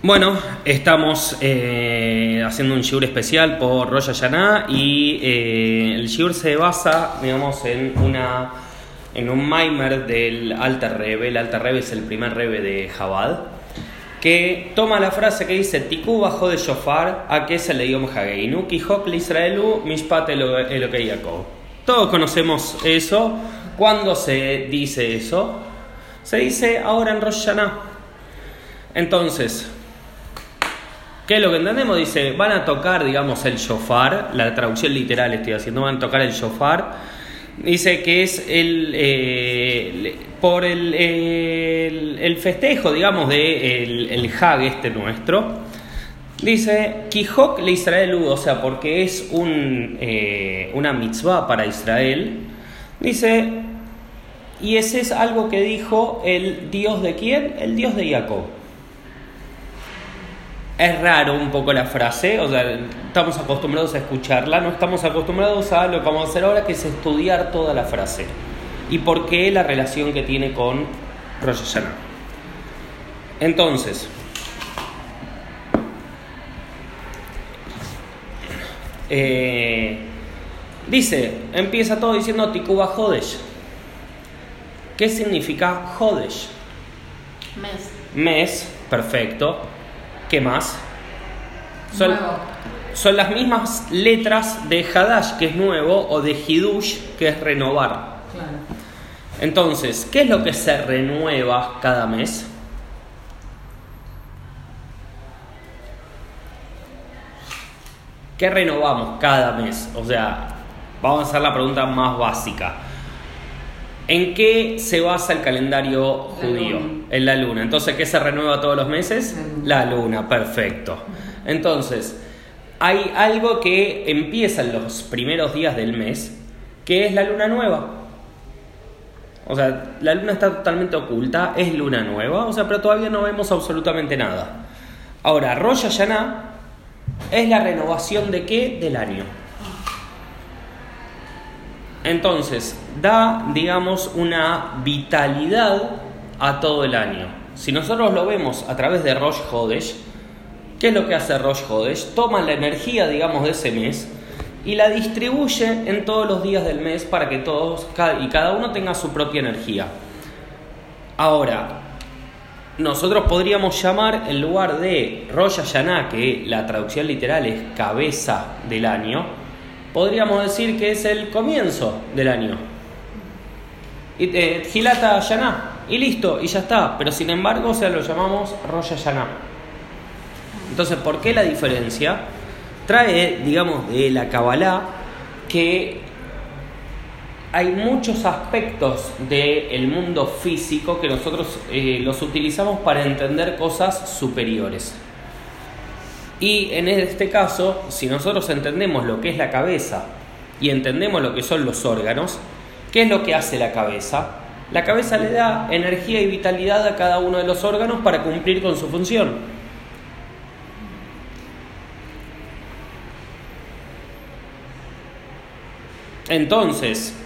Bueno, estamos eh, haciendo un shiur especial por Rosh Hashanah y eh, el shiur se basa, digamos, en una en un maimer del Alter Rebbe. El Alter Rebbe es el primer Rebbe de Jabad, que toma la frase que dice Tiku bajo de shofar a que se le dio Hageinu, Kihok le Israelu, Mishpat Yaakov. Todos conocemos eso. ¿Cuándo se dice eso? Se dice ahora en Rosh. Entonces, ¿Qué es lo que entendemos? Dice, van a tocar, digamos, el shofar, la traducción literal estoy haciendo, van a tocar el shofar. Dice que es el eh, por el, el, festejo, digamos, de el, el Hag este nuestro. Dice, Kihok le Israel, o sea, porque es un, eh, una mitzvah para Israel. Dice, y ese es algo que dijo el Dios de quién? El Dios de Jacob. Es raro un poco la frase, o sea, estamos acostumbrados a escucharla, no estamos acostumbrados a lo que vamos a hacer ahora, que es estudiar toda la frase. ¿Y por qué la relación que tiene con Rosh Hashanah? Entonces, eh, dice, empieza todo diciendo Tikuba Hodesh. ¿Qué significa Hodesh? Mes. Mes, perfecto. ¿Qué más? Son, son las mismas letras de Hadash, que es nuevo, o de Hidush, que es renovar. Entonces, ¿qué es lo que se renueva cada mes? ¿Qué renovamos cada mes? O sea, vamos a hacer la pregunta más básica. ¿En qué se basa el calendario judío? En la luna. Entonces, ¿qué se renueva todos los meses? La luna, perfecto. Entonces, hay algo que empieza en los primeros días del mes, que es la luna nueva. O sea, la luna está totalmente oculta, es luna nueva, o sea, pero todavía no vemos absolutamente nada. Ahora, Rosh Hashanah es la renovación de qué? Del año. Entonces, da, digamos, una vitalidad a todo el año. Si nosotros lo vemos a través de Rosh Hodesh, ¿qué es lo que hace Rosh Hodesh? Toma la energía, digamos, de ese mes y la distribuye en todos los días del mes para que todos y cada uno tenga su propia energía. Ahora, nosotros podríamos llamar en lugar de Rosh Hashanah, que la traducción literal es cabeza del año, podríamos decir que es el comienzo del año. Eh, Gilata Yaná, y listo, y ya está. Pero sin embargo, o sea, lo llamamos Rosh Yaná. Entonces, ¿por qué la diferencia? Trae, digamos, de la Kabbalah que hay muchos aspectos del mundo físico que nosotros eh, los utilizamos para entender cosas superiores. Y en este caso, si nosotros entendemos lo que es la cabeza y entendemos lo que son los órganos, ¿qué es lo que hace la cabeza? La cabeza le da energía y vitalidad a cada uno de los órganos para cumplir con su función. Entonces,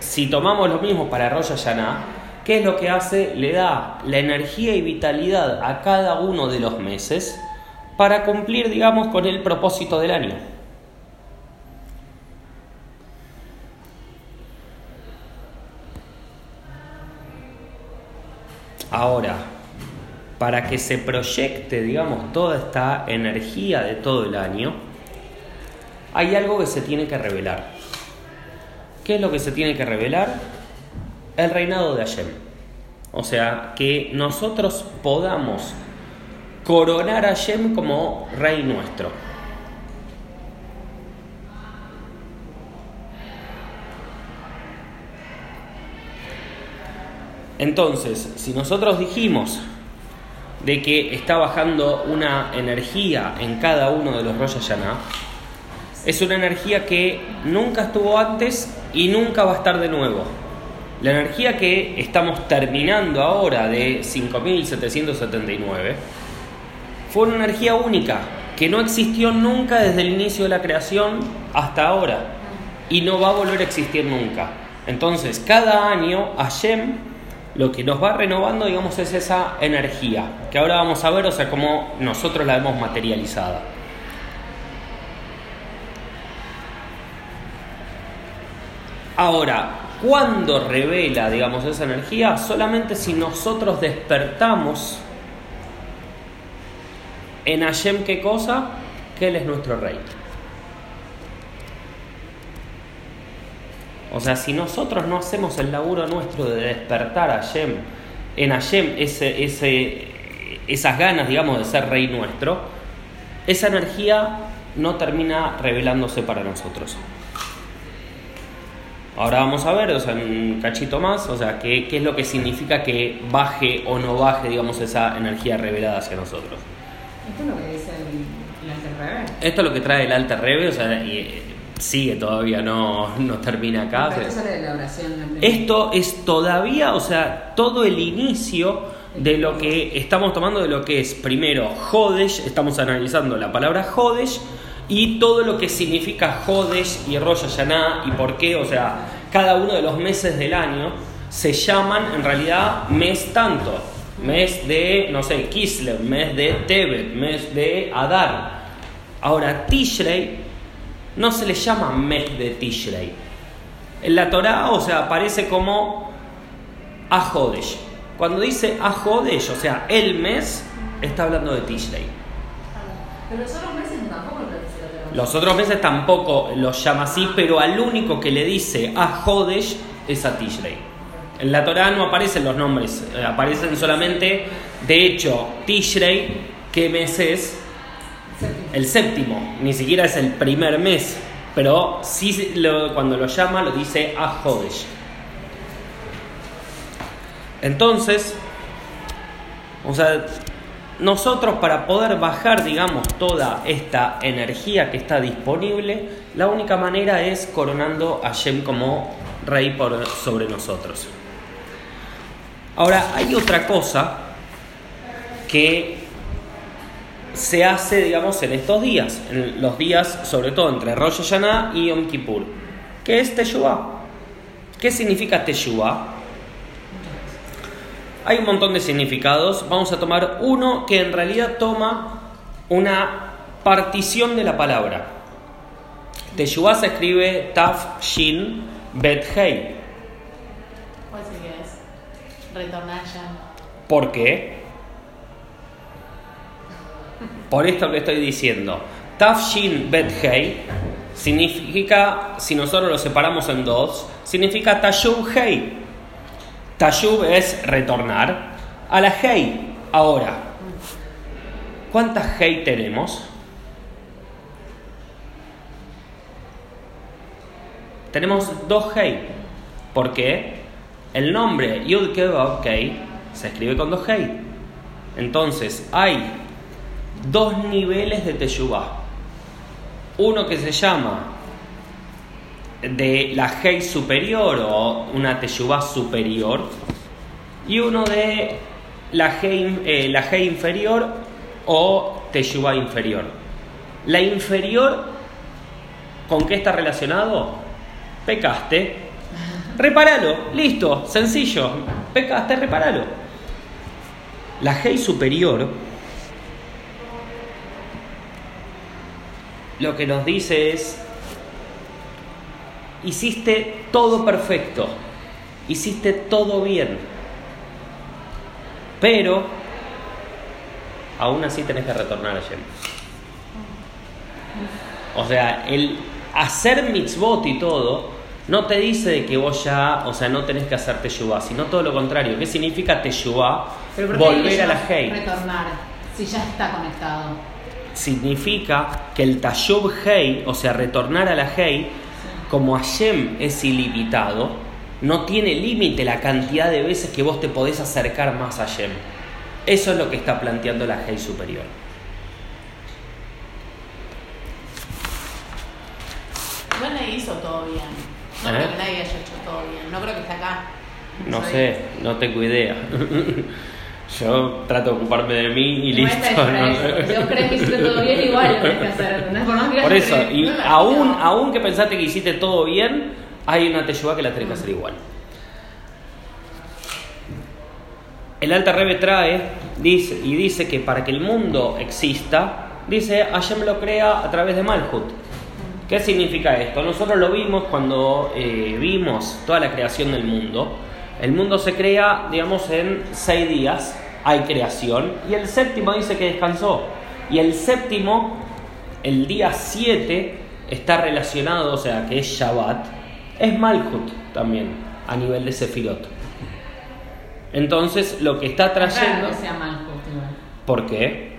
si tomamos lo mismo para Rosh Hashanah, ¿qué es lo que hace? Le da la energía y vitalidad a cada uno de los meses para cumplir, digamos, con el propósito del año. Ahora, para que se proyecte, digamos, toda esta energía de todo el año, hay algo que se tiene que revelar. ¿Qué es lo que se tiene que revelar? El reinado de Hashem. O sea, que nosotros podamos coronar a Shem como rey nuestro. Entonces, si nosotros dijimos de que está bajando una energía en cada uno de los Rosh es una energía que nunca estuvo antes y nunca va a estar de nuevo. La energía que estamos terminando ahora de 5779 fue una energía única que no existió nunca desde el inicio de la creación hasta ahora y no va a volver a existir nunca. Entonces, cada año Hashem lo que nos va renovando, digamos, es esa energía, que ahora vamos a ver, o sea, cómo nosotros la vemos materializada. Ahora, ¿cuándo revela, digamos, esa energía? Solamente si nosotros despertamos en Hashem, ¿qué cosa? Que Él es nuestro rey. O sea, si nosotros no hacemos el laburo nuestro de despertar a Hashem, en Hashem ese, ese, esas ganas, digamos, de ser rey nuestro, esa energía no termina revelándose para nosotros. Ahora vamos a ver, o sea, un cachito más, o sea, qué, qué es lo que significa que baje o no baje, digamos, esa energía revelada hacia nosotros. ¿Esto es lo que dice el, el Alter? Esto es lo que trae el Alter Rebbe, o sea, y, eh, sigue todavía, no, no termina acá. Pero la oración. Esto es todavía, o sea, todo el inicio de lo que estamos tomando de lo que es primero Jodesh, estamos analizando la palabra Jodesh y todo lo que significa Jodesh y Rosh Hashanah y por qué, o sea, cada uno de los meses del año se llaman en realidad mes tanto, mes de, no sé, Kislev, mes de Tebet, mes de Adar. Ahora, Tishrei no se le llama mes de Tishrei. En la Torá, o sea, aparece como Ahodesh. Cuando dice Ahodesh, o sea, el mes, está hablando de Tishrei. Pero los otros meses tampoco. Los otros meses tampoco los llama así, pero al único que le dice Ahodesh es a Tishrei. En la Torá no aparecen los nombres, eh, aparecen solamente, de hecho, Tishrei, ¿qué mes es? El séptimo, ni siquiera es el primer mes, pero sí lo- cuando lo llama lo dice a Hodesh. Entonces, o sea, nosotros para poder bajar, digamos, toda esta energía que está disponible, la única manera es coronando a Shem como rey por, sobre nosotros. Ahora, hay otra cosa que se hace, digamos, en estos días, en los días, sobre todo entre Rosh Hashanah y Yom Kippur, que es Teshuvah. ¿Qué significa Teshuvah? Hay un montón de significados. Vamos a tomar uno que en realidad toma una partición de la palabra. Teshuvah se escribe Taf Shin Bet Hei. ¿Por qué? Por esto que estoy diciendo. Tafshin Bet Hei significa, si nosotros lo separamos en dos, significa Tashub Hei. Tashub es retornar a la Hei. Ahora, ¿cuántas Hei tenemos? Tenemos dos Hei. ¿Por qué? El nombre Yud Kei se escribe con dos Hei. Entonces, hay dos niveles de Teshuvah. Uno que se llama de la Hei superior o una Teshuvah superior y uno de la Hei, eh, la Hei inferior o Teshuvah inferior. La inferior, ¿con qué está relacionado? Pecaste, repáralo, listo, sencillo, pecaste, repáralo. La Hei superior lo que nos dice es, hiciste todo perfecto, hiciste todo bien, pero aún así tenés que retornar a Shem. O sea, el hacer mitzvot y todo no te dice de que vos ya, o sea, no tenés que hacer teshuvah, sino todo lo contrario. ¿Qué significa que Volver a la Hei. Retornar. Si ya está conectado. significa que el Tashub Hei, o sea, retornar a la Hei, como Hashem es ilimitado, no tiene límite la cantidad de veces que vos te podés acercar más a Hashem. Eso es lo que está planteando la Hei superior. Igual nadie hizo todo bien. No ¿Eh? creo que nadie haya hecho todo bien. No creo que esté acá. No sé, no tengo idea. Yo trato de ocuparme de mí y No listo. ¿no? crees que hiciste todo bien, igual lo tenés que hacer. Por más que Por lo eso, crees. y aún, aún que pensaste que hiciste todo bien, hay una teyuba que la tenés que hacer igual. el Alta Rebe trae dice, y dice que para que el mundo exista, dice Hashem lo crea a través de Malhut. ¿Qué significa esto? Nosotros lo vimos cuando eh, vimos toda la creación del mundo. El mundo se crea, digamos, en seis días, hay creación, y el séptimo dice que descansó. Y el séptimo, el día 7, está relacionado, o sea, que es Shabbat, es Malhut también, a nivel de Sefirot. Entonces, lo que está trayendo... Raro que sea Malhut. ¿Por qué?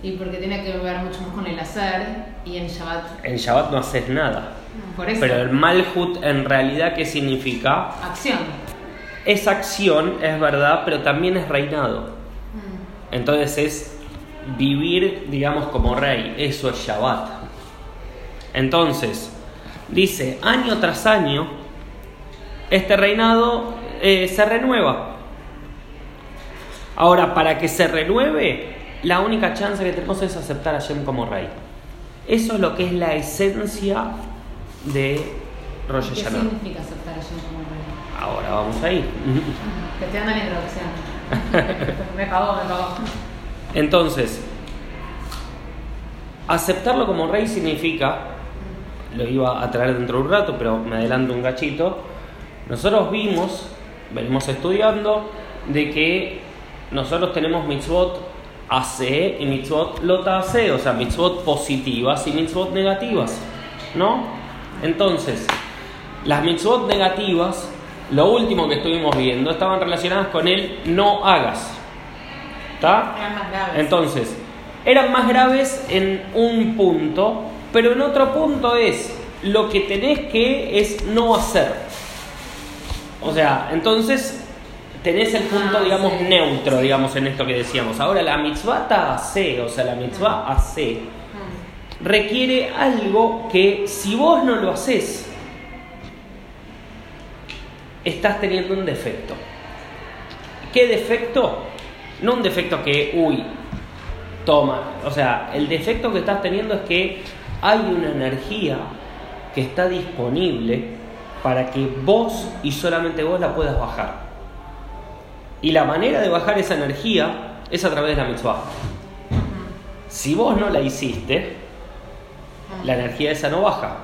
Y porque tiene que ver mucho más con el hacer y en Shabbat. En Shabbat no haces nada. Por eso. Pero el Malhut en realidad, ¿qué significa? Acción. Es acción, es verdad, pero también es reinado. Mm. Entonces es vivir, digamos, como rey. Eso es Shabbat. Entonces, dice, año tras año, este reinado eh, se renueva. Ahora, para que se renueve, la única chance que tenemos es aceptar a Shem como rey. Eso es lo que es la esencia de Rosh ¿Qué Hashanah. significa aceptar a Shem como rey? Ahora vamos a ir. Te estoy dando la introducción. me cagó, me cagó. Entonces, aceptarlo como rey significa, lo iba a traer dentro de un rato, pero me adelanto un gachito, nosotros vimos, venimos estudiando, de que nosotros tenemos mitzvot AC y mitzvot lota AC, o sea, mitzvot positivas y mitzvot negativas, ¿no? Entonces, las mitzvot negativas, lo último que estuvimos viendo, estaban relacionadas con el no hagas. ¿Está? Eran más graves. Entonces, eran más graves en un punto, pero en otro punto es lo que tenés que es no hacer. O sea, entonces tenés el punto, Ah, digamos, sí, neutro, digamos, en esto que decíamos. Ahora, la mitzvah AC, o sea, la mitzvah AC, Mm. requiere algo que si vos no lo haces, estás teniendo un defecto. ¿Qué defecto? No un defecto que, uy, toma. O sea, el defecto que estás teniendo es que hay una energía que está disponible para que vos y solamente vos la puedas bajar. Y la manera de bajar esa energía es a través de la mitzvah. Si vos no la hiciste, la energía esa no baja.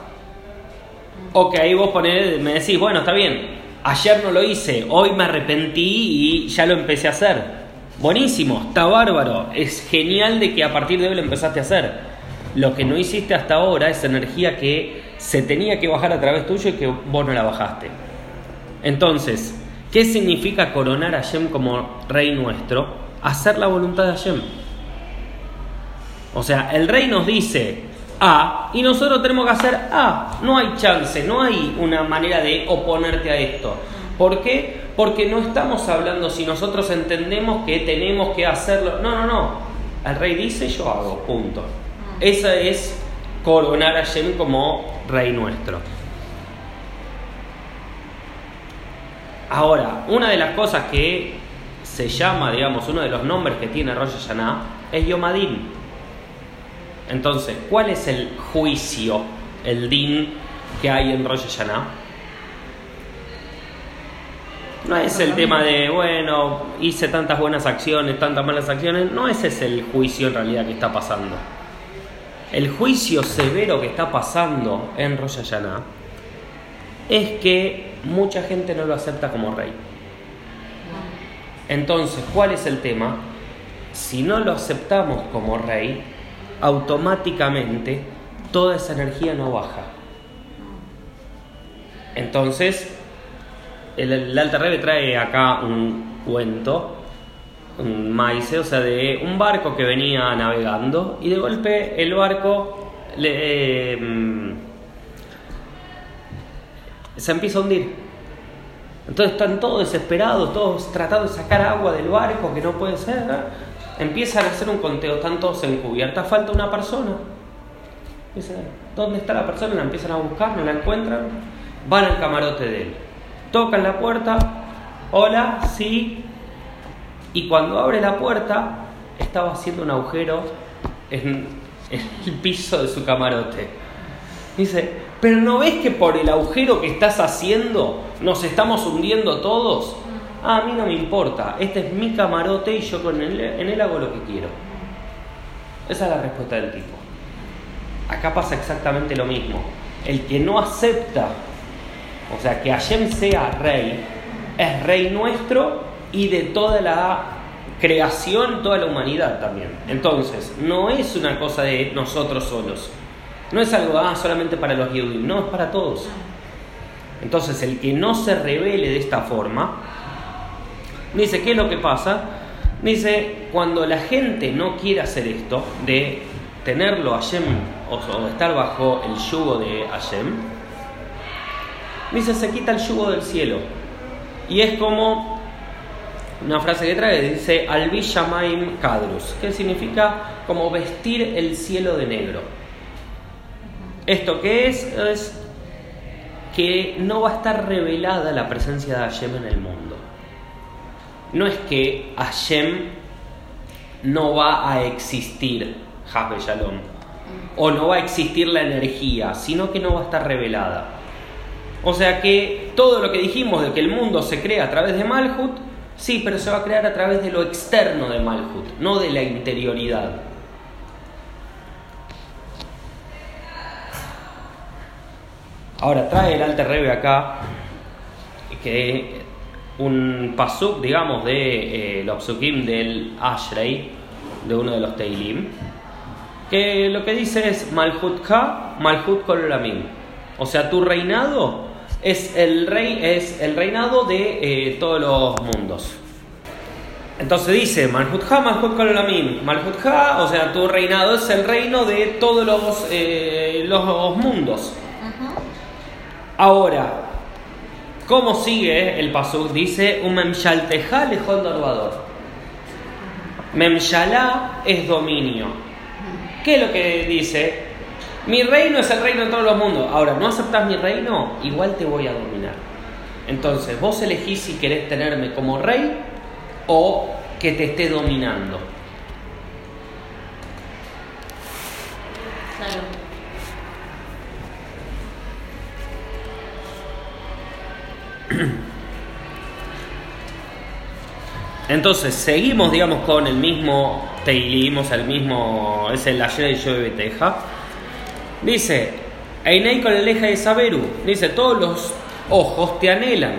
Ok, vos ponés, me decís, bueno, está bien, ayer no lo hice, hoy me arrepentí y ya lo empecé a hacer. Buenísimo, está bárbaro, es genial de que a partir de hoy lo empezaste a hacer. Lo que no hiciste hasta ahora es energía que se tenía que bajar a través tuyo y que vos no la bajaste. Entonces, ¿qué significa coronar a Hashem como rey nuestro? Hacer la voluntad de Hashem. O sea, el rey nos dice A y nosotros tenemos que hacer A. No hay chance, no hay una manera de oponerte a esto. ¿Por qué? Porque no estamos hablando si nosotros entendemos que tenemos que hacerlo. No, no, no. El rey dice, yo hago, punto. Esa es coronar a Hashem como rey nuestro. Ahora, una de las cosas que se llama, digamos, uno de los nombres que tiene Rosh Hashanah es Yomadin. Entonces, ¿cuál es el juicio, el din que hay en Rosh Hashanah? No es el tema de, bueno, hice tantas buenas acciones, tantas malas acciones. No ese es el juicio en realidad que está pasando. El juicio severo que está pasando en Rosh Hashanah es que mucha gente no lo acepta como rey. Entonces, ¿cuál es el tema? Si no lo aceptamos como rey, automáticamente toda esa energía no baja. Entonces, el, el Alter Rebbe trae acá un cuento, un maíz, o sea, de un barco que venía navegando y de golpe el barco le, eh, se empieza a hundir. Entonces están todos desesperados, todos tratando de sacar agua del barco, que no puede ser. Empiezan a hacer un conteo, están todos en cubierta, falta una persona. Dice, ¿dónde está la persona? La empiezan a buscar, no la encuentran, van al camarote de él. Tocan la puerta, hola, sí. Y cuando abre la puerta, estaba haciendo un agujero en el piso de su camarote. Dice, pero ¿no ves que por el agujero que estás haciendo nos estamos hundiendo todos? ah, a mí no me importa, este es mi camarote y yo con él, en él hago lo que quiero. Esa es la respuesta del tipo. Acá pasa exactamente lo mismo. El que no acepta, o sea, que Hashem sea rey, es rey nuestro y de toda la creación, toda la humanidad también. Entonces, no es una cosa de nosotros solos. No es algo ah, solamente para los judíos, no, es para todos. Entonces, el que no se revele de esta forma, dice, ¿qué es lo que pasa? Dice, cuando la gente no quiere hacer esto, de tenerlo Hashem, o estar bajo el yugo de Hashem, dice, se quita el yugo del cielo. Y es como una frase que trae, dice, Albi Shamaim Kadrus, que significa como vestir el cielo de negro. ¿Esto qué es? Es que no va a estar revelada la presencia de Hashem en el mundo. No es que Hashem no va a existir, Hasbe Shalom, o no va a existir la energía, sino que no va a estar revelada. O sea que todo lo que dijimos de que el mundo se crea a través de Malhut, sí, pero se va a crear a través de lo externo de Malhut, no de la interioridad. Ahora trae el Alter Rebe acá que un pasuk, digamos, de eh, los psukim del Ashrei, de uno de los Teilim, que lo que dice es Malhut Ka, Malhut Kololamim. O sea, tu reinado es el rey, es el reinado de eh, todos los mundos. Entonces dice Malhut Ha, Malhut Kololamim. Malhut Ha, o sea, tu reinado es el reino de todos los, eh, los mundos. Ahora, ¿cómo sigue el pasuk? Dice, un memshalteja lejón. Memshalá es dominio. ¿Qué es lo que dice? Mi reino es el reino de todos los mundos. Ahora, ¿no aceptas mi reino? Igual te voy a dominar. Entonces, vos elegís si querés tenerme como rey o que te esté dominando. Entonces, seguimos, digamos, con el mismo Teilim, o sea, el mismo, es el ayer de de Teja. Dice, Einei con el eje de Saberu, dice, todos los ojos te anhelan.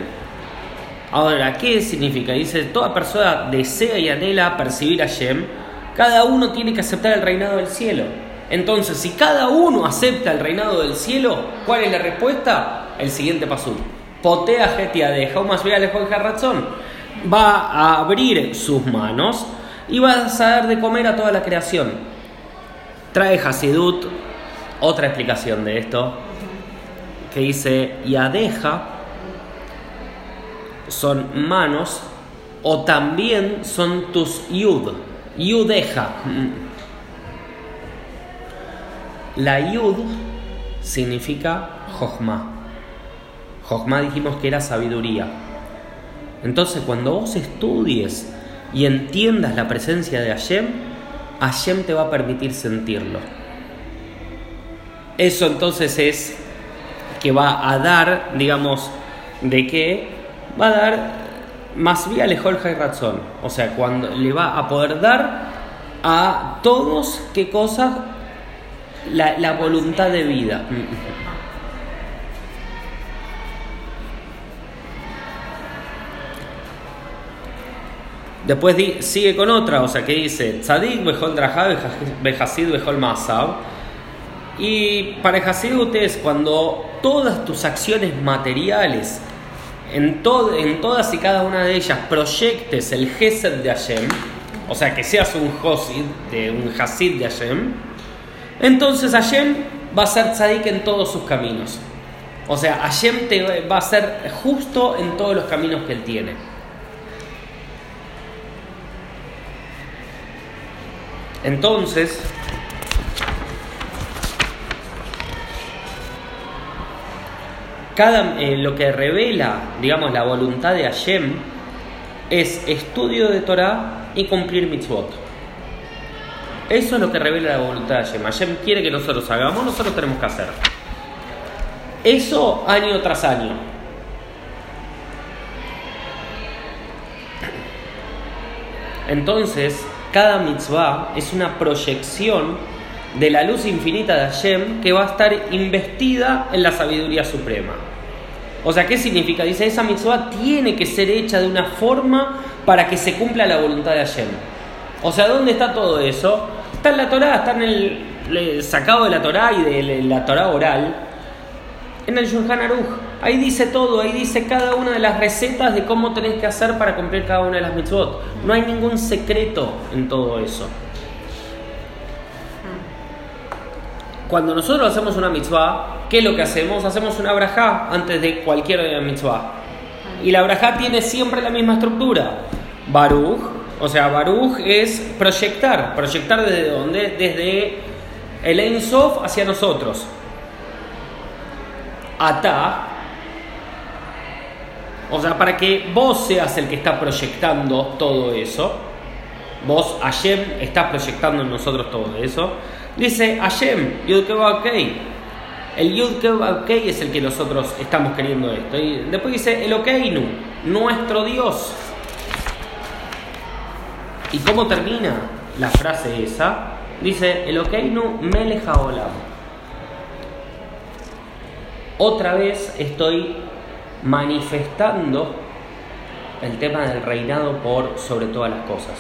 Ahora, ¿qué significa? Dice, toda persona desea y anhela percibir a Shem, cada uno tiene que aceptar el reinado del cielo. Entonces, si cada uno acepta el reinado del cielo, ¿cuál es la respuesta? El siguiente paso potea getia de Jaumas razón va a abrir sus manos y va a dar de comer a toda la creación. Trae Hasidut otra explicación de esto que dice Yadeja son manos o también son tus yud, yudeja. La yud significa jochma Jochma dijimos que era sabiduría. Entonces, cuando vos estudies y entiendas la presencia de Hashem, Hashem te va a permitir sentirlo. Eso entonces es que va a dar, digamos, de qué va a dar más vía lejol razón. O sea, cuando le va a poder dar a todos qué cosas la voluntad de vida. Después sigue con otra, o sea, que dice, Tzadik bejol behasid bejol masab. Y para Hasidut es cuando todas tus acciones materiales, en, en todas y cada una de ellas, proyectes el Gesed de Hashem, o sea, que seas un Hasid de, un Hasid de Hashem, entonces Hashem va a ser Tzadik en todos sus caminos. O sea, Hashem te va a ser justo en todos los caminos que él tiene. Entonces, cada, eh, lo que revela, digamos, la voluntad de Hashem es estudio de Torah y cumplir mitzvot. Eso es lo que revela la voluntad de Hashem. Hashem quiere que nosotros hagamos, nosotros tenemos que hacer. Eso año tras año. Entonces, cada mitzvah es una proyección de la luz infinita de Hashem que va a estar investida en la sabiduría suprema. O sea, ¿qué significa? Dice, esa mitzvah tiene que ser hecha de una forma para que se cumpla la voluntad de Hashem. O sea, ¿dónde está todo eso? Está en la Torá, está en el, sacado de la Torá y de la Torá oral, en el Shulchan Aruch. Ahí dice todo, ahí dice cada una de las recetas de cómo tenés que hacer para cumplir cada una de las mitzvot. No hay ningún secreto en todo eso. Cuando nosotros hacemos una mitzvah, ¿qué es lo que hacemos? Hacemos una brajá antes de cualquier mitzvah. Y la brajá tiene siempre la misma estructura. Baruch, o sea, Baruch es proyectar. ¿Proyectar desde dónde? Desde el Ein Sof hacia nosotros. Ata, o sea, para que vos seas el que está proyectando todo eso, vos, Hashem, estás proyectando en nosotros todo eso, dice Hashem, Yud. El Yud es el que nosotros estamos queriendo esto. Y después dice Elokeinu, nuestro Dios. ¿Y cómo termina la frase esa? Dice Elokeinu Melech Haolam. Otra vez estoy manifestando el tema del reinado por sobre todas las cosas.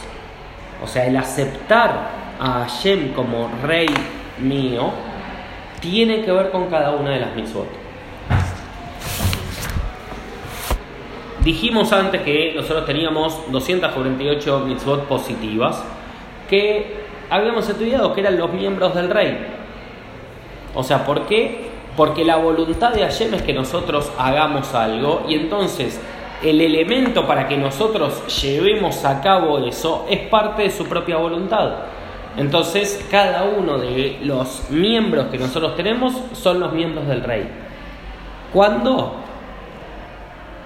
O sea, el aceptar a Hashem como rey mío tiene que ver con cada una de las mitzvot. Dijimos antes que nosotros teníamos 248 mitzvot positivas que habíamos estudiado que eran los miembros del rey. O sea, ¿por qué? Porque la voluntad de Hashem es que nosotros hagamos algo y entonces el elemento para que nosotros llevemos a cabo eso es parte de su propia voluntad. Entonces, cada uno de los miembros que nosotros tenemos son los miembros del rey. ¿Cuándo?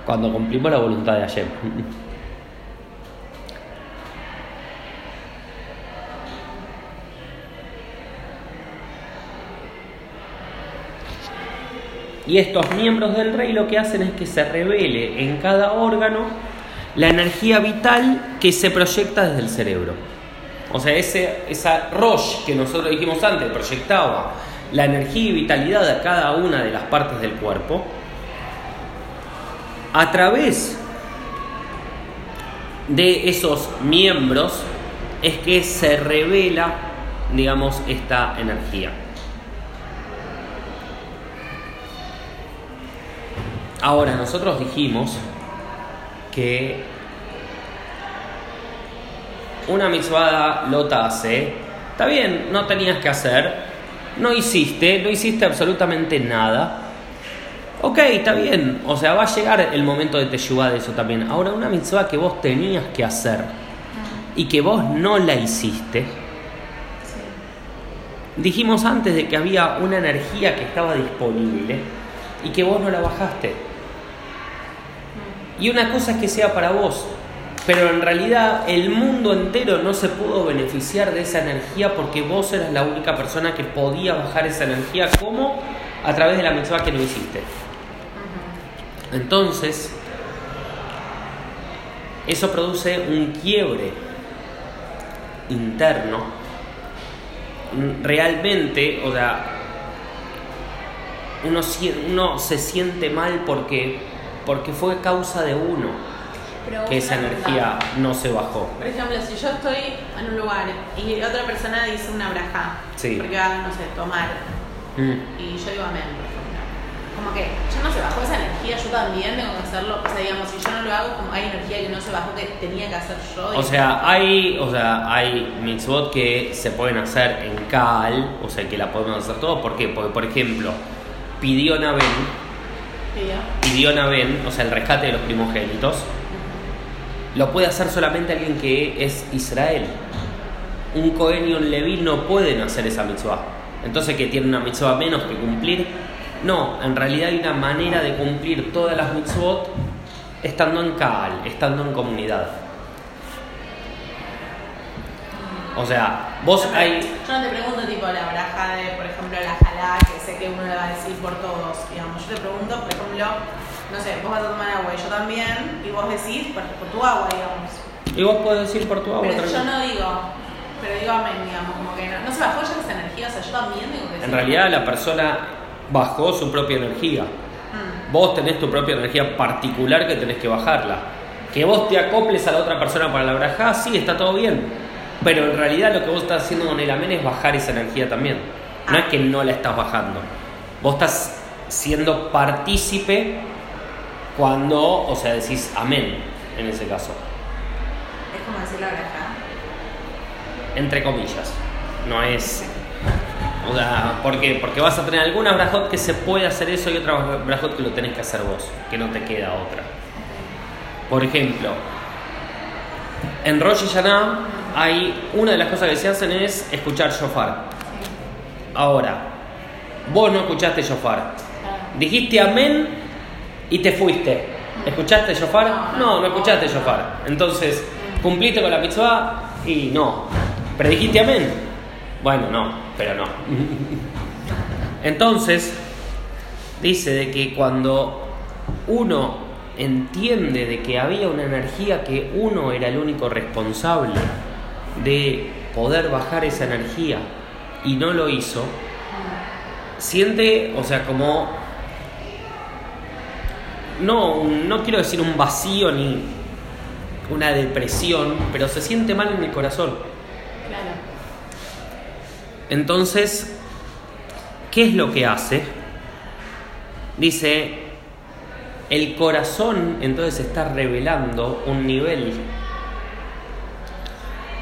Cuando cumplimos la voluntad de Hashem. Y estos miembros del rey lo que hacen es que se revele en cada órgano la energía vital que se proyecta desde el cerebro. O sea, ese, esa Rosh que nosotros dijimos antes proyectaba la energía y vitalidad de cada una de las partes del cuerpo, a través de esos miembros es que se revela, digamos, esta energía. Ahora, nosotros dijimos que una mitzvah lota hace, está bien, no tenías que hacer, no hiciste, no hiciste absolutamente nada. Ok, está bien, o sea, va a llegar el momento de teshuvah de eso también. Ahora, una mitzvah que vos tenías que hacer y que vos no la hiciste, dijimos antes de que había una energía que estaba disponible y que vos no la bajaste. Y una cosa es que sea para vos, pero en realidad el mundo entero no se pudo beneficiar de esa energía porque vos eras la única persona que podía bajar esa energía. ¿Cómo? A través de la mitzvah que no hiciste. Entonces, eso produce un quiebre interno. Realmente, o sea, uno se siente mal porque, porque fue causa de uno Pero que esa energía no se bajó. Por ejemplo, si yo estoy en un lugar y otra persona dice una braja, Sí. porque va, no sé, tomar, Mm. y yo digo amén, por ejemplo. Como que ya no se bajó esa energía, yo también tengo que hacerlo. O sea, digamos, si yo no lo hago, como hay energía que no se bajó que tenía que hacer yo. O sea, hay, o sea, hay mitzvot que se pueden hacer en Kaal, o sea, que la podemos hacer todos. ¿Por qué? Porque, por ejemplo, pidió Naben, Pidió Naben, o sea, el rescate de los primogénitos, lo puede hacer solamente alguien que es Israel. Un Cohen y un Leví no pueden hacer esa mitzvah. Entonces, que tiene una mitzvah menos que cumplir? No, en realidad hay una manera de cumplir todas las mitzvot estando en Kaal, estando en comunidad. O sea, vos hay... Yo no te pregunto, tipo, la braja de, por ejemplo, la jalá, que sé que uno le va a decir por todos, digamos. Yo te pregunto, por ejemplo, no sé, vos vas a tomar agua y yo también, y vos decís por, por tu agua, digamos. Y vos podés ir por tu agua Pero yo no digo, pero digo amén, digamos, como que no, no se bajó ya esa energía, o sea, yo también digo que sí. En realidad la persona bajó su propia energía. Mm, Vos tenés tu propia energía particular que tenés que bajarla. Que vos te acoples a la otra persona para la brajá, sí, está todo bien. Pero en realidad lo que vos estás haciendo con el amén es bajar esa energía también. No es que no la estás bajando. Vos estás siendo partícipe cuando, o sea, decís amén en ese caso. Es como decir la verdad. Entre comillas. No es. O sea, ¿por qué? Porque vas a tener algunas brajot que se puede hacer eso y otras brajot que lo tenés que hacer vos, que no te queda otra. Por ejemplo, en Rosh Hashanah hay una de las cosas que se hacen es escuchar shofar. Ahora, vos no escuchaste shofar. Dijiste amén y te fuiste. ¿Escuchaste shofar? No, no. Escuchaste shofar. Entonces, ¿cumpliste con la mitzvah? Y no. ¿Pero dijiste amén? Bueno, no, pero no. Entonces, dice de que cuando uno entiende de que había una energía que uno era el único responsable de poder bajar esa energía y no lo hizo, siente, o sea, como no, no quiero decir un vacío ni una depresión, pero se siente mal en el corazón. Claro. Entonces, ¿qué es lo que hace? Dice, el corazón entonces está revelando un nivel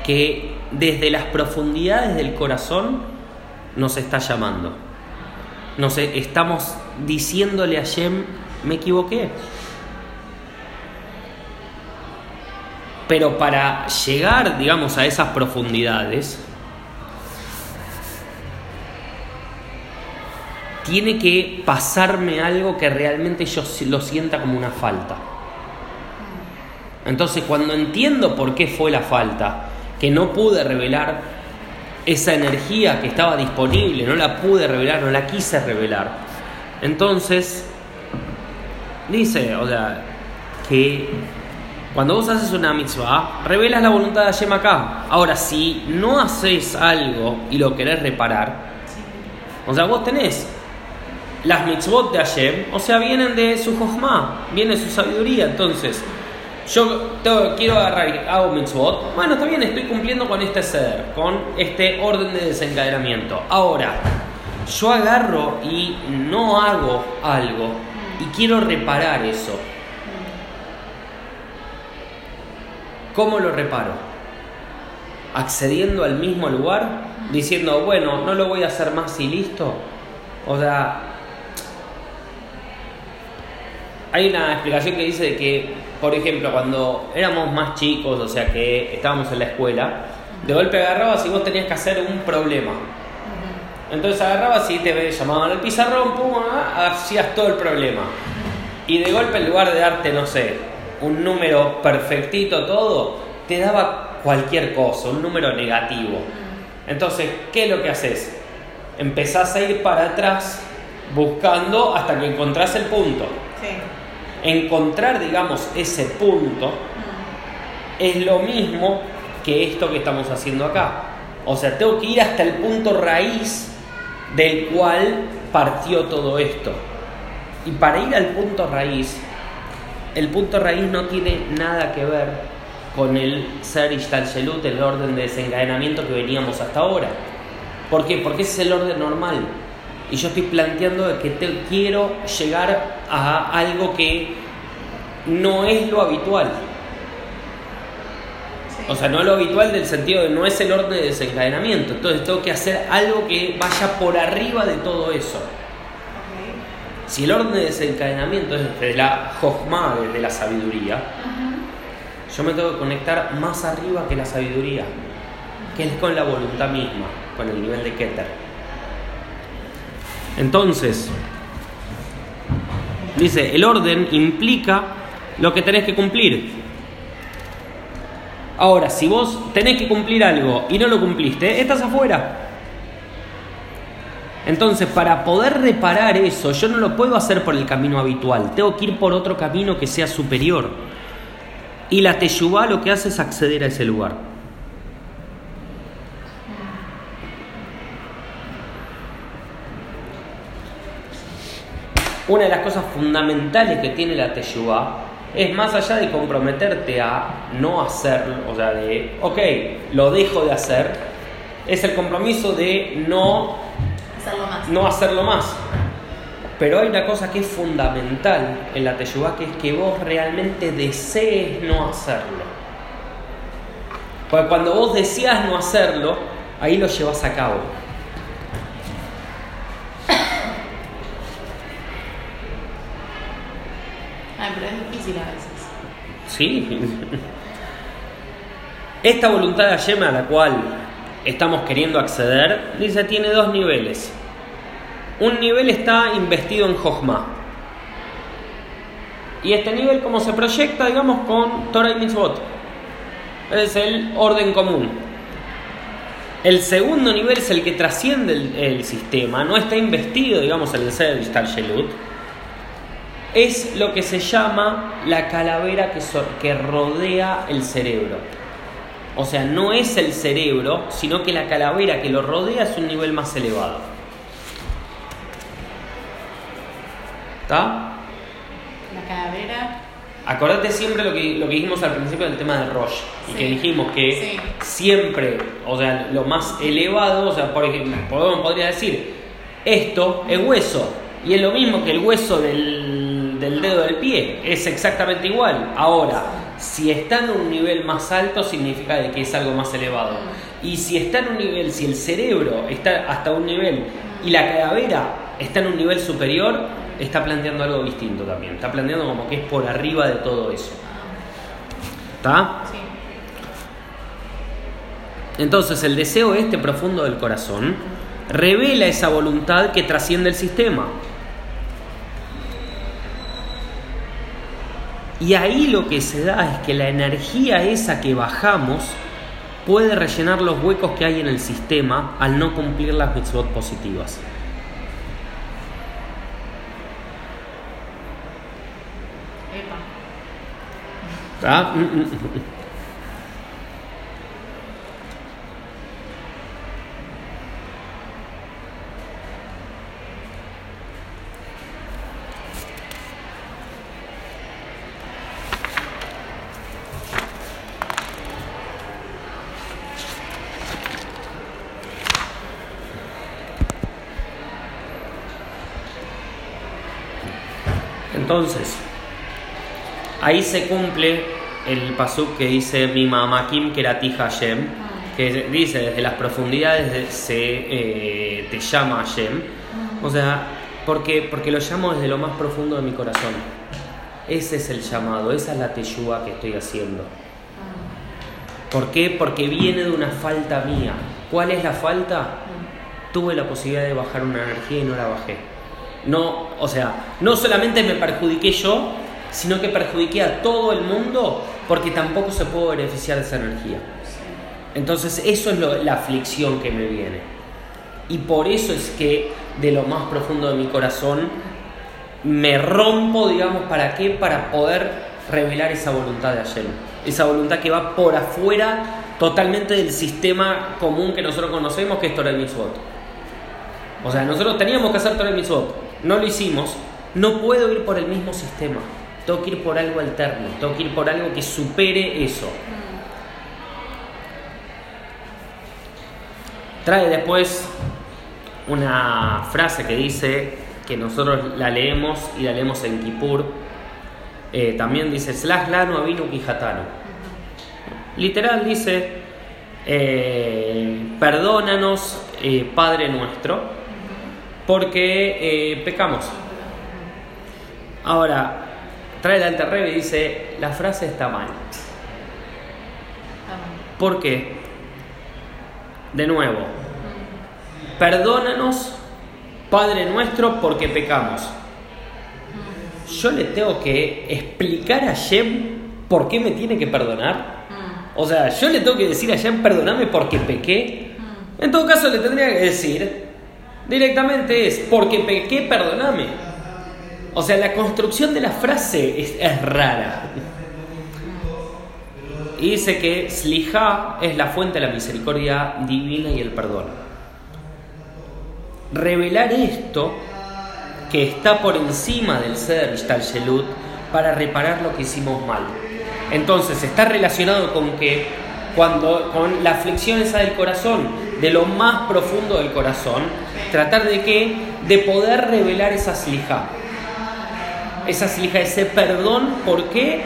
que desde las profundidades del corazón nos está llamando. Nos e- estamos diciéndole a Shem, me equivoqué. Pero para llegar, digamos, a esas profundidades, tiene que pasarme algo que realmente yo lo sienta como una falta. Entonces, cuando entiendo por qué fue la falta, que no pude revelar esa energía que estaba disponible, no la pude revelar, no la quise revelar. Entonces, dice, o sea, que cuando vos haces una mitzvah, revelas la voluntad de Hashem acá. Ahora, si no haces algo y lo querés reparar, o sea, vos tenés las mitzvot de Hashem, o sea, vienen de su jochma, viene de su sabiduría. Entonces, yo quiero agarrar, y hago mitzvot, bueno, está bien, estoy cumpliendo con este ser, con este orden de desencadenamiento. Ahora, yo agarro y no hago algo y quiero reparar eso. ¿Cómo lo reparo? Accediendo al mismo lugar, diciendo, bueno, no lo voy a hacer más y listo. O sea, hay una explicación que dice que, por ejemplo, cuando éramos más chicos, o sea que estábamos en la escuela, de golpe agarrabas y vos tenías que hacer un problema. Entonces agarrabas y te llamaban al pizarrón, pum, ah, hacías todo el problema. Y de golpe en lugar de darte, no sé, un número perfectito todo, te daba cualquier cosa, un número negativo. Entonces, ¿qué es lo que haces? Empezás a ir para atrás buscando hasta que encontrás el punto. Encontrar, digamos, ese punto es lo mismo que esto que estamos haciendo acá. O sea, tengo que ir hasta el punto raíz del cual partió todo esto. Y para ir al punto raíz, el punto raíz no tiene nada que ver con el ser Ishtalshelut, el orden de desencadenamiento que veníamos hasta ahora. ¿Por qué? Porque ese es el orden normal. Y yo estoy planteando de que te, quiero llegar a algo que no es lo habitual. Sí. O sea, no lo habitual del sentido de no es el orden de desencadenamiento. Entonces tengo que hacer algo que vaya por arriba de todo eso. Si el orden de desencadenamiento es desde la Jochma, desde la sabiduría, yo me tengo que conectar más arriba que la sabiduría, que es con la voluntad misma, con el nivel de Keter. Entonces, dice, el orden implica lo que tenés que cumplir. Ahora, si vos tenés que cumplir algo y no lo cumpliste, estás afuera. Entonces, para poder reparar eso, yo no lo puedo hacer por el camino habitual, tengo que ir por otro camino que sea superior. Y la teyubá lo que hace es acceder a ese lugar. Una de las cosas fundamentales que tiene la teyubá es más allá de comprometerte a no hacerlo, o sea, de, ok, lo dejo de hacer, es el compromiso de no, Hacerlo más. no hacerlo más. Pero hay una cosa que es fundamental en la teyubá, que es que vos realmente desees no hacerlo. Porque cuando vos deseas no hacerlo, ahí lo llevas a cabo. Ay, pero es difícil a veces. Esta voluntad de Hashem a la cual estamos queriendo acceder, dice, tiene dos niveles. Un nivel está investido en Jochma. Y este nivel, como se proyecta, digamos, con Torah y Mitzvot. Es el orden común. El segundo nivel es el que trasciende el, sistema, no está investido, digamos, en el ser Shelut. Es lo que se llama la calavera que, so- que rodea el cerebro. O sea, no es el cerebro, sino que la calavera que lo rodea es un nivel más elevado. ¿Está? La calavera. Acordate siempre lo que, lo que dijimos al principio del tema de Roche. Y que dijimos que Sí. siempre, o sea, lo más elevado, o sea, por ejemplo, podría decir, esto es hueso. Y es lo mismo que el hueso del, del dedo del pie. Es exactamente igual. Ahora, si está en un nivel más alto, significa de que es algo más elevado. Y si está en un nivel, si el cerebro está hasta un nivel y la calavera está en un nivel superior, está planteando algo distinto también. Está planteando como que es por arriba de todo eso. ¿Está? Sí. Entonces el deseo este profundo del corazón revela esa voluntad que trasciende el sistema. Y ahí lo que se da es que la energía esa que bajamos puede rellenar los huecos que hay en el sistema al no cumplir las mitzvot positivas. Epa. ¿Está? Mm, mm, Entonces, ahí se cumple el pasuk que dice mi mamakim kerati Hashem, que dice desde las profundidades de- se eh, te llama Hashem. O sea, porque, porque lo llamo desde lo más profundo de mi corazón. Ese es el llamado, esa es la teyúa que estoy haciendo. ¿Por qué? Porque viene de una falta mía. ¿Cuál es la falta? Tuve la posibilidad de bajar una energía y no la bajé. No, o sea, no solamente me perjudiqué yo, sino que perjudiqué a todo el mundo porque tampoco se puede beneficiar de esa energía. Entonces, eso es lo- la aflicción que me viene. Y por eso es que de lo más profundo de mi corazón me rompo, digamos, ¿para qué? Para poder revelar esa voluntad de Hashem. Esa voluntad que va por afuera totalmente del sistema común que nosotros conocemos, que es Torah Mitzvot. O sea, nosotros teníamos que hacer Torah Mitzvot, no lo hicimos. No puedo ir por el mismo sistema. Tengo que ir por algo alterno, tengo que ir por algo que supere eso. Trae después una frase que dice que nosotros la leemos y la leemos en Kippur. Eh, también dice Slash lanu avinu. Literal dice eh, perdónanos eh, Padre nuestro porque eh, pecamos. Ahora trae el Alter Rebbe y dice la frase está mal. ¿Por qué? De nuevo, perdónanos, Padre nuestro, porque pecamos. Yo le tengo que explicar a Shem por qué me tiene que perdonar. O sea, yo le tengo que decir a Shem, perdoname porque pequé. En todo caso, le tendría que decir directamente es, porque pequé, perdoname. O sea, la construcción de la frase es, es rara. Y dice que Slijá es la fuente de la misericordia divina y el perdón. Revelar esto, que está por encima del ser Shelut, para reparar lo que hicimos mal. Entonces está relacionado con que cuando con la aflicción esa del corazón, de lo más profundo del corazón, tratar de que de poder revelar esa slija. Esa slija, ese perdón, ¿por qué?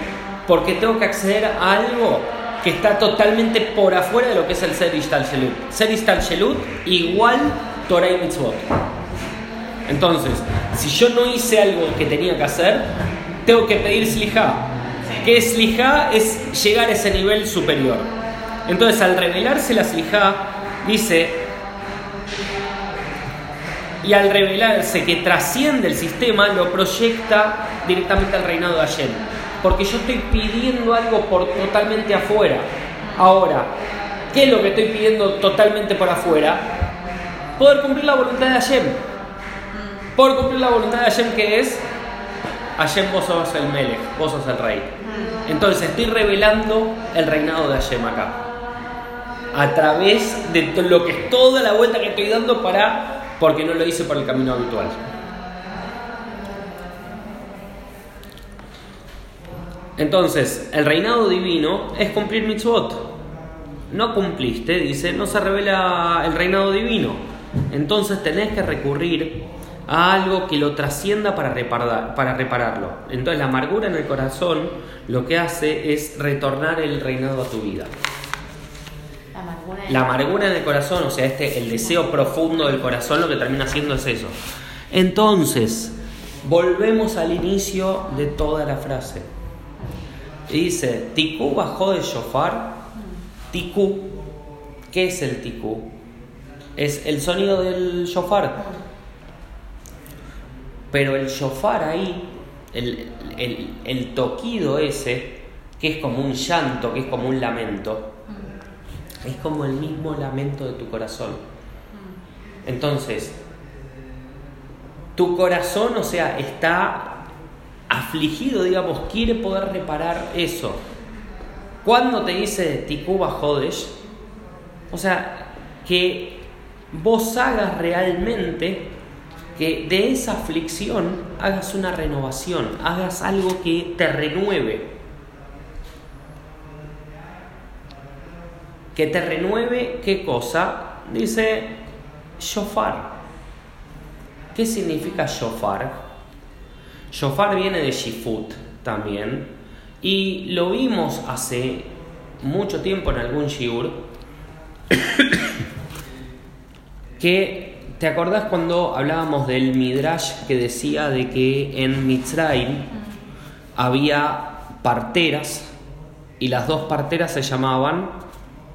Porque tengo que acceder a algo que está totalmente por afuera de lo que es el ser Ishtal Shelut. Ser Ishtal Shelut igual Torah y Mitzvot. Entonces, si yo no hice algo que tenía que hacer, tengo que pedir Slija. Que Slija es llegar a ese nivel superior. Entonces, al revelarse la Slija, dice, y al revelarse que trasciende el sistema, lo proyecta directamente al reinado de Hashem. Porque yo estoy pidiendo algo por totalmente afuera. Ahora, ¿qué es lo que estoy pidiendo totalmente por afuera? Poder cumplir la voluntad de Hashem. Poder cumplir la voluntad de Hashem que es Hashem vos sos el Melech, vos sos el rey. Entonces estoy revelando el reinado de Hashem acá. A través de lo que es toda la vuelta que estoy dando para porque no lo hice por el camino habitual. Entonces, el reinado divino es cumplir mitzvot. No cumpliste, dice, no se revela el reinado divino. Entonces tenés que recurrir a algo que lo trascienda para, para repararlo. Entonces la amargura en el corazón lo que hace es retornar el reinado a tu vida. La amargura en el corazón, o sea, este, el deseo profundo del corazón lo que termina haciendo es eso. Entonces, volvemos al inicio de toda la frase. dice, Tiku bajó de shofar. Tiku, ¿qué es el tiku? Es el sonido del shofar. Pero el shofar ahí, el, el toquido ese, que es como un llanto, que es como un lamento, es como el mismo lamento de tu corazón. Entonces, tu corazón, o sea, está afligido, digamos, quiere poder reparar eso. Cuando te dice Tikuba Jodesh, o sea, que vos hagas realmente que de esa aflicción hagas una renovación, hagas algo que te renueve. Que te renueve qué cosa? Dice shofar. ¿Qué significa shofar? Shofar viene de shifut también y lo vimos hace mucho tiempo en algún shiur que ¿te acordás cuando hablábamos del midrash que decía de que en Mitzrayim había parteras y las dos parteras se llamaban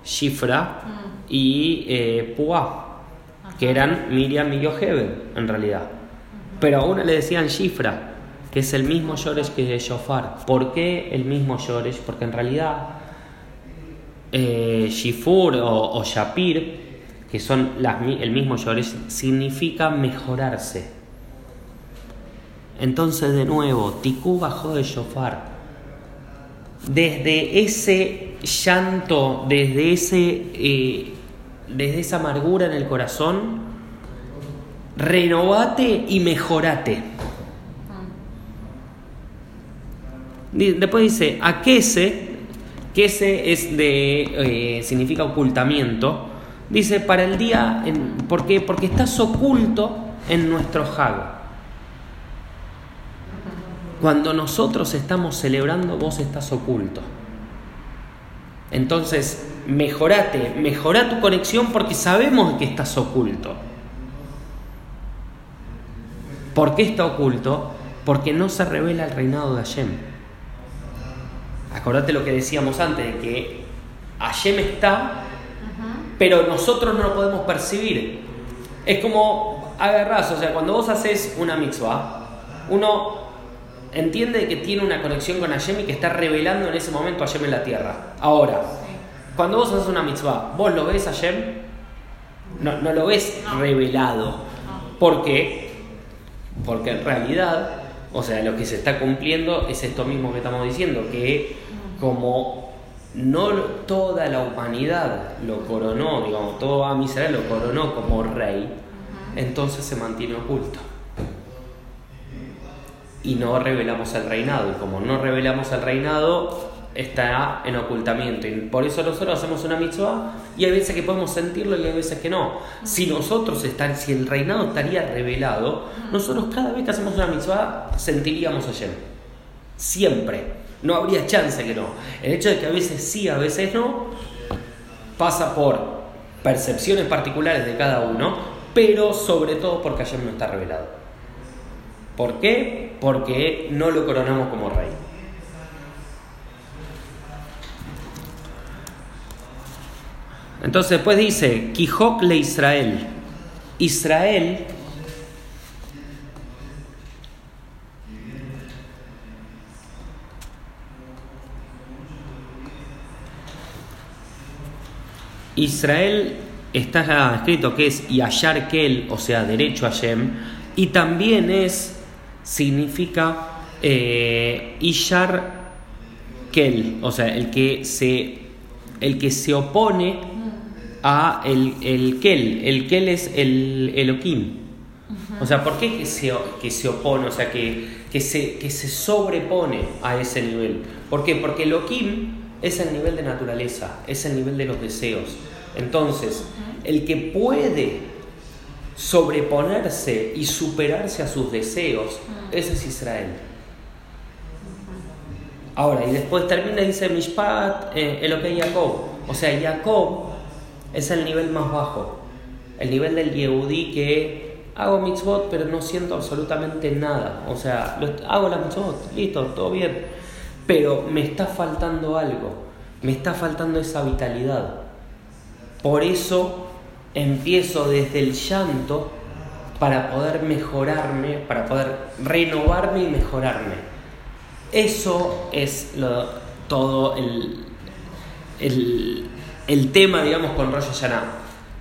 Shifra mm. y eh, que eran Miriam y Yohebed en realidad. Pero a una le decían Shifra, que es el mismo Yoresh que Shofar. ¿Por qué el mismo Yoresh? Porque en realidad eh, Shifur o, Shapir, que son las, el mismo Yoresh, significa mejorarse. Entonces, de nuevo, Tiku bajó de Shofar desde ese llanto, desde, ese, eh, desde esa amargura en el corazón, renovate y mejorate. Después dice, aquese, que ese es de, eh, significa ocultamiento, dice para el día, en, ¿por qué? Porque estás oculto en nuestro jago. Cuando nosotros estamos celebrando, vos estás oculto. Entonces, mejorate, mejora tu conexión porque sabemos que estás oculto. ¿Por qué está oculto? Porque no se revela el reinado de Hashem. Acordate lo que decíamos antes, de que Hashem está, pero nosotros no lo podemos percibir. Es como agarras, o sea, cuando vos haces una mitzvah, uno entiende que tiene una conexión con Hashem y que está revelando en ese momento a Hashem en la tierra. Ahora, cuando vos haces una mitzvah, ¿vos lo ves a Hashem? No, no lo ves revelado. ¿Por qué? Porque en realidad, o sea, lo que se está cumpliendo es esto mismo que estamos diciendo, que como no toda la humanidad lo coronó, digamos, todo a Israel lo coronó como rey, entonces se mantiene oculto. Y no revelamos el reinado. Y como no revelamos el reinado, está en ocultamiento. Y por eso nosotros hacemos una mitzvah y hay veces que podemos sentirlo y hay veces que no. Si nosotros están, si el reinado estaría revelado, nosotros cada vez que hacemos una mitzvah sentiríamos a Yem. Siempre. No habría chance que no. El hecho de que a veces sí, a veces no, pasa por percepciones particulares de cada uno, pero sobre todo porque Hashem no está revelado. ¿Por qué? Porque no lo coronamos como rey. Entonces después dice, Quijok le Israel. Israel Israel está escrito que es Yashar Kel, o sea, derecho a Shem, y también es, significa eh, Ishar Kel, o sea, el que se, el que se opone a el, el Kel. El Kel es el Elohim. O sea, ¿por qué que se, que se opone, o sea, que, que, se, que se sobrepone a ese nivel? ¿Por qué? Porque Elohim es el nivel de naturaleza, es el nivel de los deseos. Entonces, el que puede sobreponerse y superarse a sus deseos, ese es Israel. Ahora, y después termina y dice Mishpat, eh, el que Jacob. O sea, Jacob es el nivel más bajo, el nivel del Yehudí que hago mitzvot, pero no siento absolutamente nada. O sea, hago la mitzvot, listo, todo bien, pero me está faltando algo, me está faltando esa vitalidad. Por eso empiezo desde el llanto para poder mejorarme, para poder renovarme y mejorarme. Eso es todo el, el, tema, digamos, con Rosh Hashanah.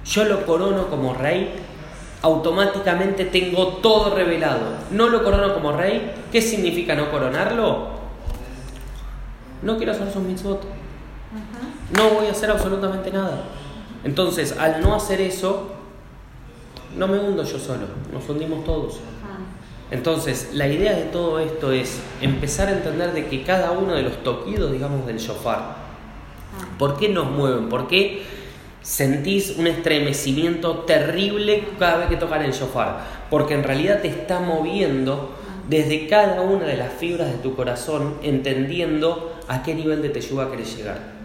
Yo lo corono como rey, automáticamente tengo todo revelado. No lo corono como rey, ¿qué significa no coronarlo? No quiero hacer sus mitzvot. No voy a hacer absolutamente nada. Entonces, al no hacer eso, no me hundo yo solo, nos hundimos todos. Entonces, la idea de todo esto es empezar a entender de que cada uno de los toquidos, digamos, del shofar, ¿por qué nos mueven? ¿Por qué sentís un estremecimiento terrible cada vez que tocan el shofar? Porque en realidad te está moviendo desde cada una de las fibras de tu corazón, entendiendo a qué nivel de teyuga querés llegar.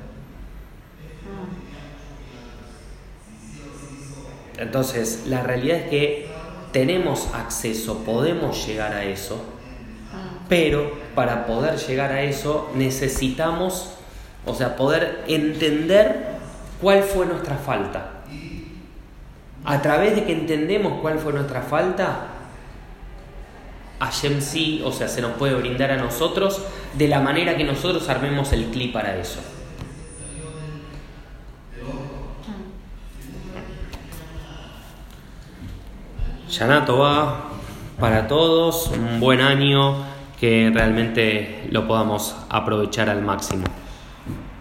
Entonces, la realidad es que tenemos acceso, podemos llegar a eso, pero para poder llegar a eso necesitamos, o sea, poder entender cuál fue nuestra falta. A través de que entendemos cuál fue nuestra falta, Hashem sí, o sea, se nos puede brindar a nosotros de la manera que nosotros armemos el clip para eso. Yanato va para todos, un buen año que realmente lo podamos aprovechar al máximo.